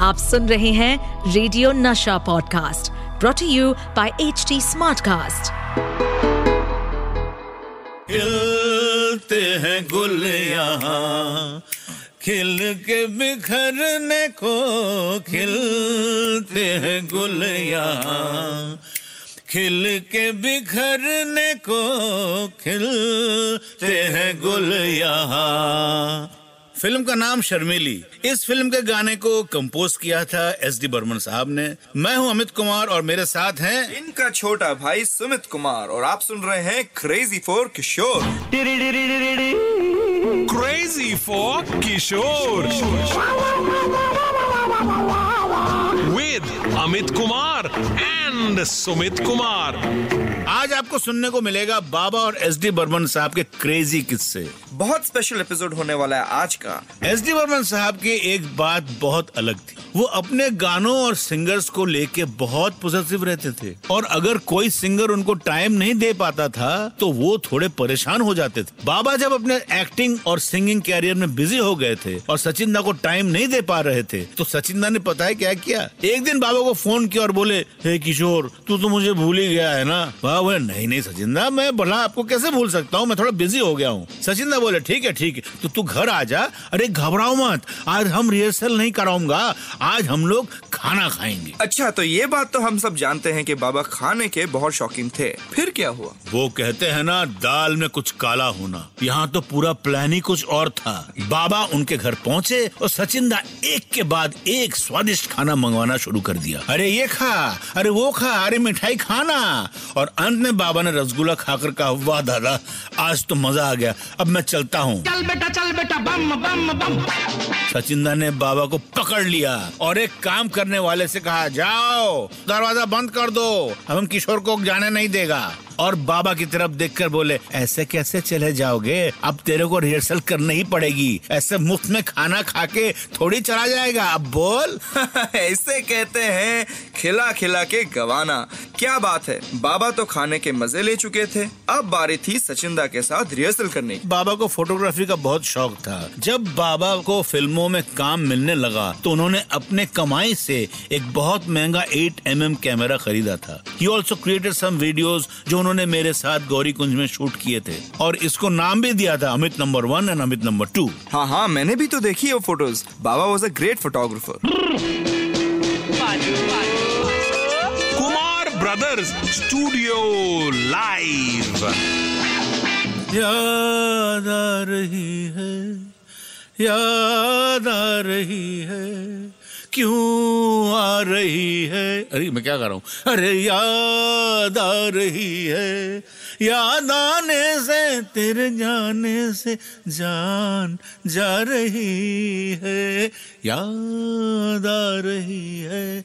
आप सुन रहे हैं radio Nasha podcast brought you by H T Smartcast खिलते हैं गुल खिल के बिखरने को खिलते हैं गुल खिल के बिखरने को खिलते हैं गुल यहाँ फ़िल्म का नाम शर्मिली। इस फ़िल्म के गाने को कंपोज किया था एस डी बर्मन साहब ने। मैं हूँ अमित कुमार और मेरे साथ हैं इनका छोटा भाई सुमित कुमार और आप सुन रहे हैं crazy for Kishore For Kishore. With Amit Kumar and Sumit Kumar. आज आपको सुनने को मिलेगा बाबा और एस डी बर्मन साहब के क्रेजी किस्से। बहुत स्पेशल एपिसोड होने वाला है आज का। एस डी बर्मन साहब की एक बात बहुत अलग थी। वो अपने गानों और सिंगर्स को लेके बहुत पॉजिटिव रहते थे। और अगर कोई सिंगर उनको टाइम नहीं दे पाता था तो वो थोड़े परेशान हो जाते थे। बाबा जब अपने एक्टिंग और सिंगिंग कैरियर में बिज़ी हो गए थे और सचिन दा को टाइम नहीं दे पा रहे थे तो सचिन दा ने पता है क्या किया? एक दिन बाबा को फ़ोन किया और बोले हे किशोर तू तो मुझे भूल ही गया है ना? बाबा बोले नहीं नहीं सचिन दा मैं भला आपको कैसे भूल सकता हूँ? मैं थोड़ा बिज़ी हो गया हूँ। सचिन दा बोले ठीक है ठीक है तो तू घर आ जा अरे घबराओ मत आज हम रिहर्सल नहीं कराऊँगा आज हम लोग खाना खाएँगे। अच्छा तो ये बात तो हम सब जानते हैं कि बाबा खाने के बहुत शौकीन थे। फिर क्या हुआ? वो कहते हैं ना दाल में कुछ काला होना यहाँ तो पूरा प्लान ही कुछ और था। बाबा उनके घर पहुँचे और सचिन दा एक के बाद एक स्वादिष्ट खाना मंगवाना शुरू कर दिया। अरे ये खा, अरे वो खा, अरे मिठाई खाना। और अंत में बाबा ने रसगुल्ला खाकर कहा, वाह दादा, आज तो मज़ा आ गया, अब मैं चलता हूँ। चल बेटा चल बेटा, बम बम बम। सचिन दा ने बाबा को पकड़ लिया और एक काम करने वाले से कहा, जाओ, दरवाज़ा बंद कर दो। हम किशोर को जाने नहीं देगा। और बाबा की तरफ़ देखकर बोले, ऐसे कैसे चले जाओगे? अब तेरे को रिहर्सल करनी ही पड़ेगी। ऐसे मुफ़्त में खाना खा के थोड़ी चला जाएगा। अब बोल। ऐसे कहते हैं खिला खिला के गवाना। क्या बात है? बाबा तो खाने के मज़े ले चुके थे। अब बारी थी सचिंदा के साथ रिहर्सल करने की। बाबा को फोटोग्राफी का बहुत शौक था। जब बाबा को फ़िल्मों में काम मिलने लगा तो उन्होंने अपने कमाई से एक बहुत महँगा 8 एम mm कैमरा खरीदा था। He also created some videos जो उन्होंने मेरे साथ गौरी कुंज में शूट किए थे। और इसको नाम भी दिया था Amit number one and Amit number two. हाँ हाँ मैंने भी तो देखी है वो photos baba was a great photographer Brothers Studio Live. याद आ रही है, याद आ रही है, क्यों आ रही है अरे, मैं क्या कर रहा हूँ अरे, याद आ रही है, याद आने से, तेरे जाने से जान जा रही है, याद आ रही है